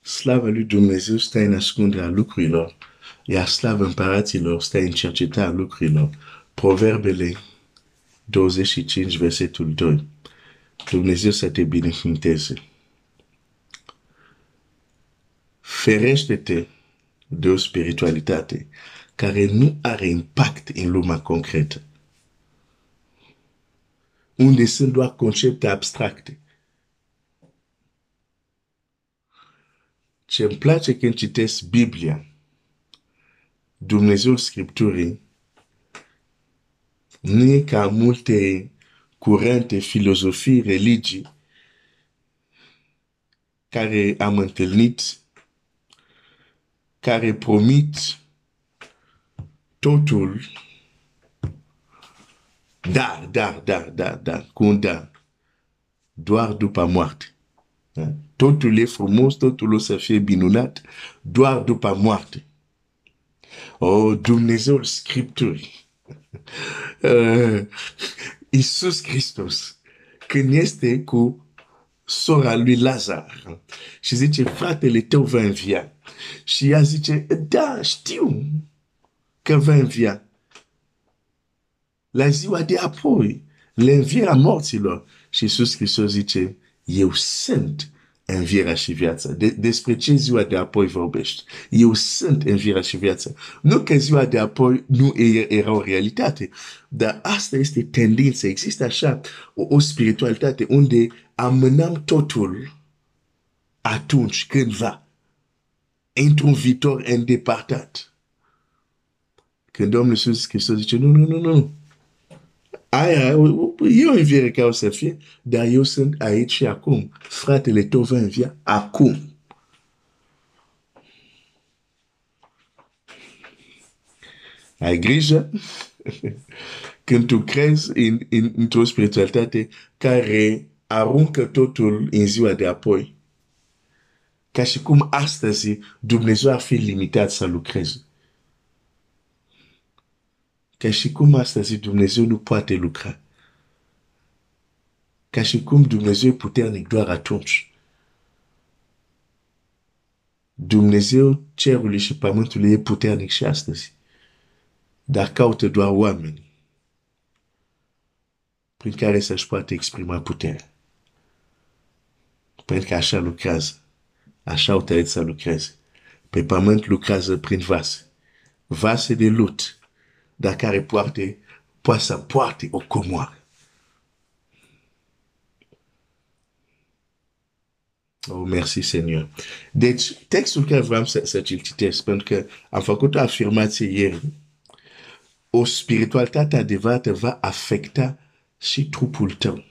Slava lui Dumnezeu stă în ascunderea lucrurilor, iar slava împăraților stă în cercetarea lucrurilor. Proverbele 25, versetul 2. Dumnezeu să te binecuvinteze. Ferește-te de o spiritualitate care nu are impact în lumea concretă. Unde sunt doar concepte abstracte. Ce îmi place când citesc Biblia, Dumnezeu Scripturii, nu e ca multe curente, filozofii, religii care am întâlnit, care promit totul, dar, dar, dar, dar, dar, cu un dar, doar după moarte. Totul e frumos, totul o să fie minunat, doar după moarte. O, Dumnezeul Scripturii. Uh, Iisus Hristos, când este cu sora lui Lazar și zice, fratele tău va învia. Și ea zice, da, știu că va învia. La ziua de apoi, le învierea morților. Și Iisus Hristos zice, eu sunt învierea și viața. De, despre ce ziua de apoi vorbești? Eu sunt învierea și viața. Nu că ziua de apoi nu era o realitate, dar asta este tendința. Există așa o, o spiritualitate unde amânăm totul atunci, cândva, într-un viitor îndepărtat. Când Domnul Iisus Hristos zice, nu, nu, nu, nu, aia e o înviere care o să fie, dar eu sunt aici și acum. Fratele tău va învia acum. Ai grijă când tu crezi în, în, într-o spiritualitate care aruncă totul în ziua de apoi. Ca și cum astăzi Dumnezeu ar fi limitat să lucreze. Ca și cum astăzi Dumnezeu nu poate lucra. Ca și cum Dumnezeu e puternic doar atunci. Dumnezeu cerului și pământului e puternic și astăzi. Dar caută doar oameni prin care să-și poată exprima puterea. Pentru că așa lucrează. Așa au tăiat să lucreze. Pe pământ lucrează prin vase. Vase de lut dar care poate, poate să poarte o comoară. Oh, merci Seigneur. Deci, textul care vreau să, să ți citesc, pentru că am făcut o afirmație ieri, o spiritualitate adevărată va afecta și trupul tău.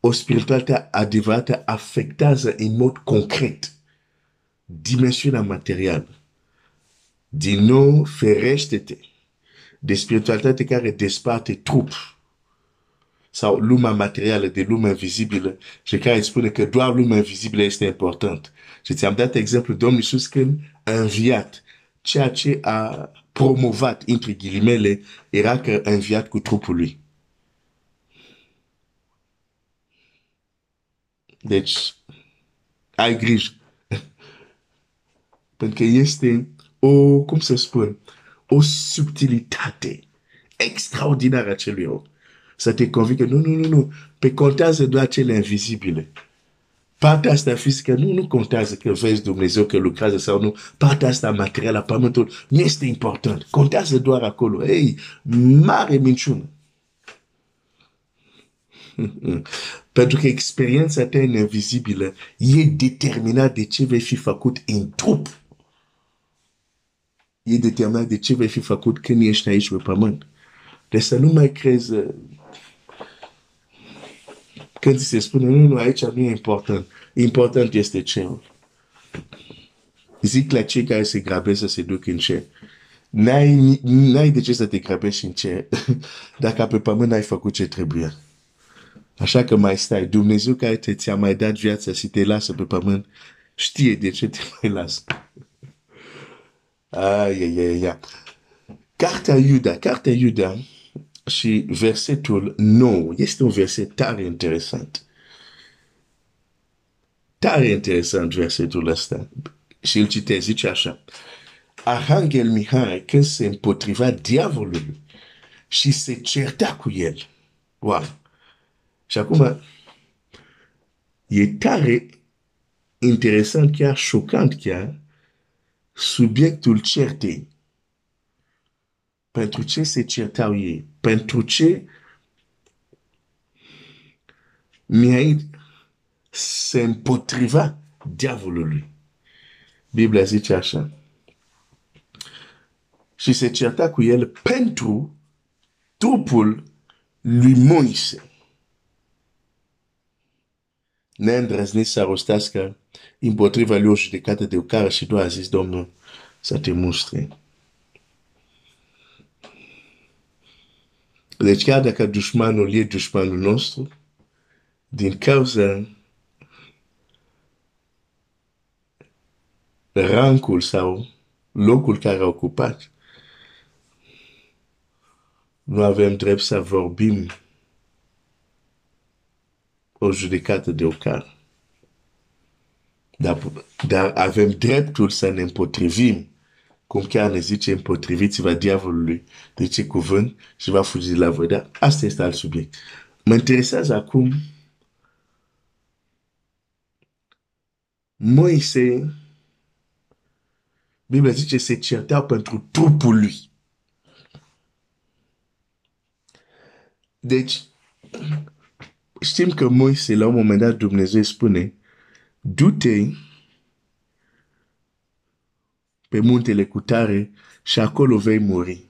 O spiritualitate adevărată afectează în mod concret dimensiunea materială din nou, ferește-te de spiritualitate care desparte trup sau lumea materială de lumea vizibilă și care îți spune că doar lumea vizibilă este important. Și ți-am dat exemplu Domnul Iisus când a înviat ceea ce a promovat, între ghilimele, era că a înviat cu trupul lui. Deci, ai grijă. Pentru că este o, cum să spun, o subtilitate extraordinară a celui om. Să te convingă, nu, nu, nu, nu, pe contează doar cele invizibile. Partea asta fizică nu, nu contează că vezi Dumnezeu că lucrează sau nu. Partea asta materială a pământului nu este important. Contează doar acolo. Ei, mare minciună. Pentru că experiența ta invizibilă e determinată de ce vei fi făcut în trup e determinat de ce vei fi făcut când ești aici pe pământ. Deci să nu mai crezi uh, când ți se spune, nu, nu, aici nu e important. Important este cerul. Zic la cei care se grabesc să se duc în cer. N-ai, n-ai de ce să te grabești în cer dacă pe pământ ai făcut ce trebuie. Așa că mai stai. Dumnezeu care te ți-a mai dat viața și te lasă pe pământ, știe de ce te mai lasă. Ai, ai, ai, ai. Cartea Iuda, cartea Iuda și versetul 9 este un verset tare interesant. tare interesant versetul ăsta. Și îl citez, zice așa. Arhanghel Mihai, când se împotriva diavolului și se certa cu el. Wow! Și acum, e tare interesant, chiar șocant chiar, subiectul certei. Pentru ce se certau ei? Pentru ce mi se împotriva diavolului. Biblia zice așa. Și se certa cu el pentru trupul lui Moise. Neîndrăznit să rostească împotriva lui o judecată de care și doar a zis Domnul să te mustre. Deci chiar dacă dușmanul e dușmanul nostru, din cauza rancul sau locul care a ocupat, nu avem drept să vorbim o judecată de ocar. Dar, dar avem dreptul să ne împotrivim, cum chiar ne zice împotriviți-vă diavolului de ce cuvânt și va fugi de la voi. Dar asta este alt subiect. Mă interesează acum Moise, Biblia zice, se certau pentru trupul lui. Deci, știm că Moise, la un moment dat, Dumnezeu spune, du-te pe muntele cu tare și acolo vei muri.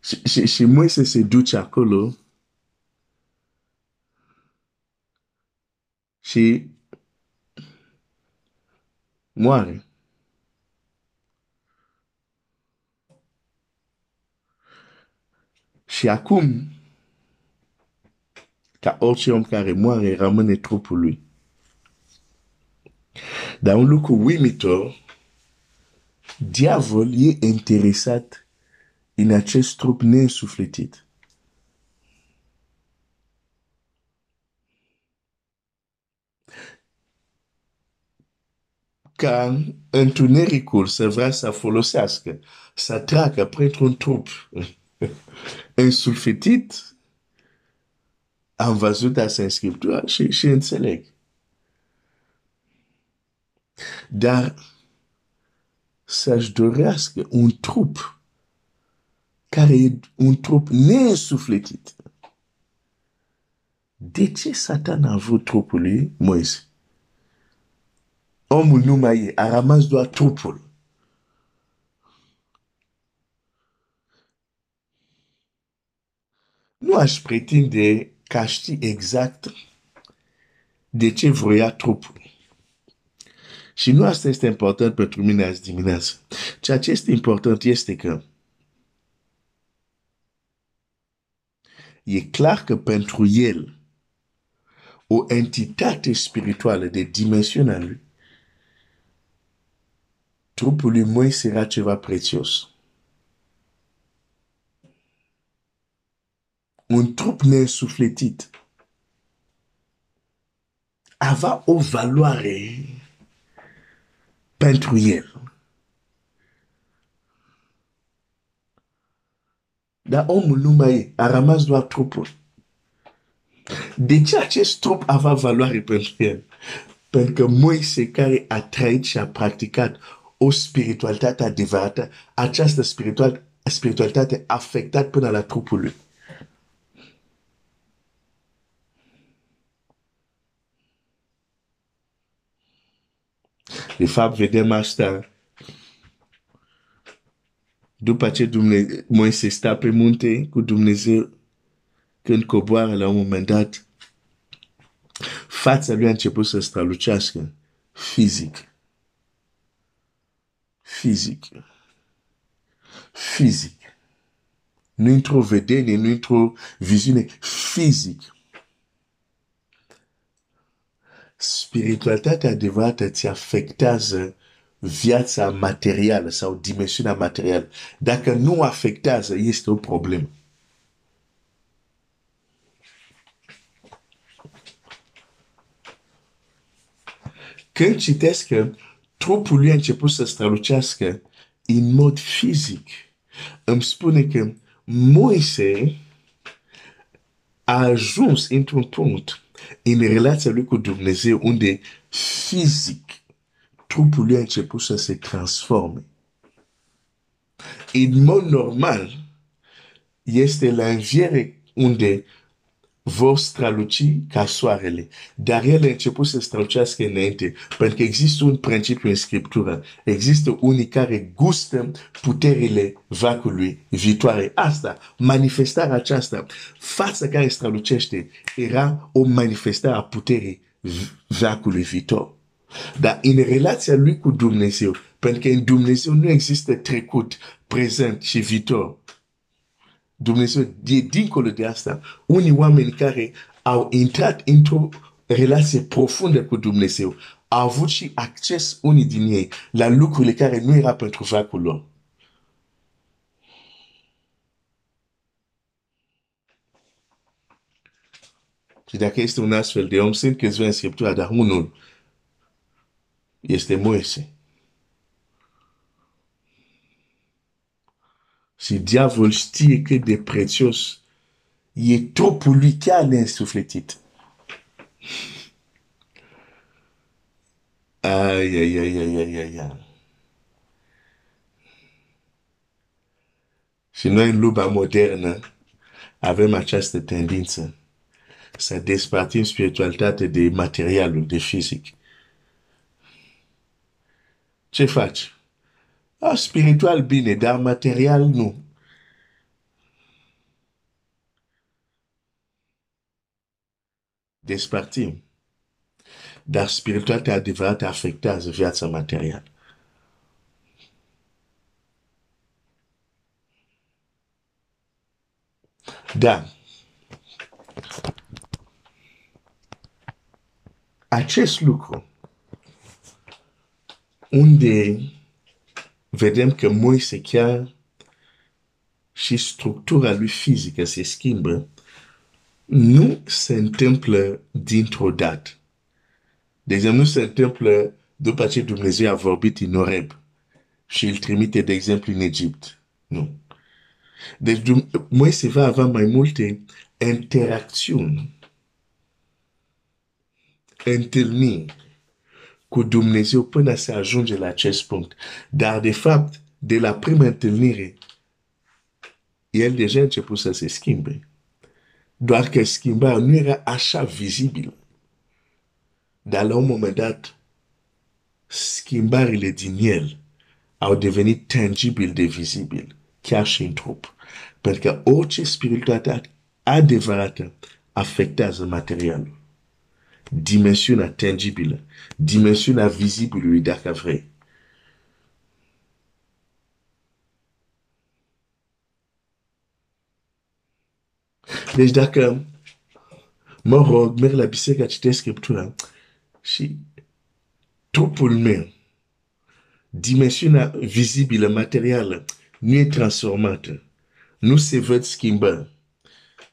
Și, și, și Moise se duce acolo și moare. Și acum, ca orice om care moare, rămâne trupul lui. Dar un lucru uimitor, diavol e interesat în acest trup neînsufletit. ca întunericul să vrea să folosească, să treacă printr-un trup însulfitit, am văzut asta în Scriptură și, și înțeleg. Dar să-și dorească un trup care e un trup neînsufletit. De ce Satan a avut trupul lui Moise? omul nu mai e, a rămas doar trupul. Nu aș pretinde ca ști exact de ce vroia trupul. Și nu asta este important pentru mine azi dimineață. Ceea ce este important este că e clar că pentru el o entitate spirituală de dimensiunea lui trupul lui Moise era ceva prețios. Un trup neînsufletit avea o valoare pentru el. Dar omul nu mai e, a rămas doar trupul. De ce acest trup avea valoare pentru el? Pentru că Moise care a trăit și a practicat o spiritualitate adevărată, această spiritual, spiritualitate afectat până la trupul lui. De fapt, vedem asta după ce Dumnezeu, Moise sta pe munte cu Dumnezeu, când coboară la un moment dat, fața lui a început să strălucească fizic physique. Physique. Nu într-o vedere, nu într-o viziune fizic. spiritualitatea adevărată îți afectează viața materială sau dimensiunea materială. Dacă nu afectează, este o problemă. Când citesc că trupul lui a început să strălucească în mod fizic, îmi spune că Moise a ajuns într-un punct în relația lui cu Dumnezeu unde fizic trupul lui a început să se transforme. În mod normal, este la înviere unde vor străluci ca soarele. Dar el a început să strălucească înainte, pentru că există un principiu în Scriptură. Există unii care gustă puterile vacului viitoare. Asta, manifestarea aceasta, fața care strălucește, era o manifestare a puterii vacului viitor. Dar în relația lui cu Dumnezeu, pentru că în Dumnezeu nu există trecut, prezent și viitor, Dumnezeu e dincolo de asta. Unii oameni care au intrat într-o relație profundă cu Dumnezeu au avut și acces unii din ei la lucrurile care nu era pentru vacul lor. Și dacă este un astfel de om, sunt câțiva în Scriptura, dar unul este Moise. Și diavol știe cât de prețios e trupul lui chiar neînsuflețit. Ai, ai, ai, ai, ai, ai, ai. Și noi în lumea modernă avem această tendință să despartim spiritualitatea de materialul, de fizic. Ce faci? Ah, spiritual bine, dar material nu. Despartim. Dar spiritualitatea adevărată afectează viața materială. Da. Acest lucru, unde vedem că Moise chiar și structura lui fizică se schimbă, nu se întâmplă dintr-o dată. De exemplu, nu se întâmplă după ce Dumnezeu a vorbit în Oreb și îl trimite, de exemplu, în Egipt. Nu. Deci Moise va avea mai multe interacțiuni, întâlniri, cu Dumnezeu până să ajunge la acest punct. Dar, de fapt, de la prima întâlnire, el deja a început să se schimbe. Doar că schimbarea nu era așa vizibilă. Dar la un moment dat, schimbările din el au devenit tangibil de vizibil, chiar și în trup. Pentru că orice spiritualitate adevărată afectează materialul dimensiunea tangibilă, dimensiunea vizibilului, dacă vrei. Deci dacă mă rog, merg la biserică, citesc Scriptura și trupul meu, dimensiunea vizibilă, materială, nu e transformată, nu se văd schimbări,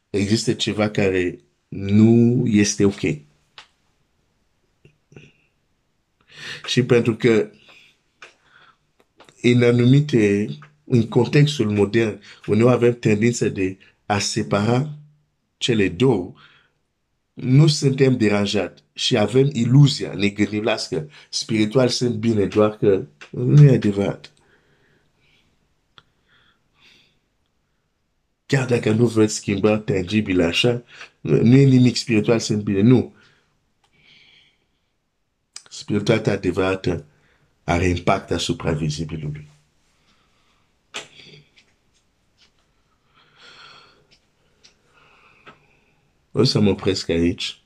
există ceva care nu este ok. Și pentru că în anumite, în contextul modern, unde avem tendința de a separa cele două, nu suntem deranjați și avem iluzia, ne gândim la că spiritual sunt bine, doar că nu e adevărat. Chiar dacă nu văd schimbări tangibile așa, nu e nimic spiritual sunt bine. Nu spiritualitatea adevărată are impact asupra vizibilului. O să mă opresc aici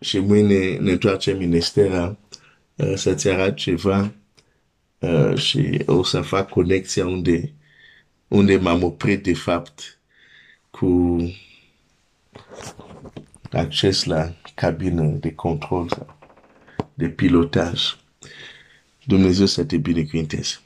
și mâine ne întoarcem ministera uh, să-ți arăt ceva uh, și o să fac conexia unde, unde m-am oprit de fapt cu acces la cabină de control, de pilotaj. Dumnezeu să te binecuvinteze.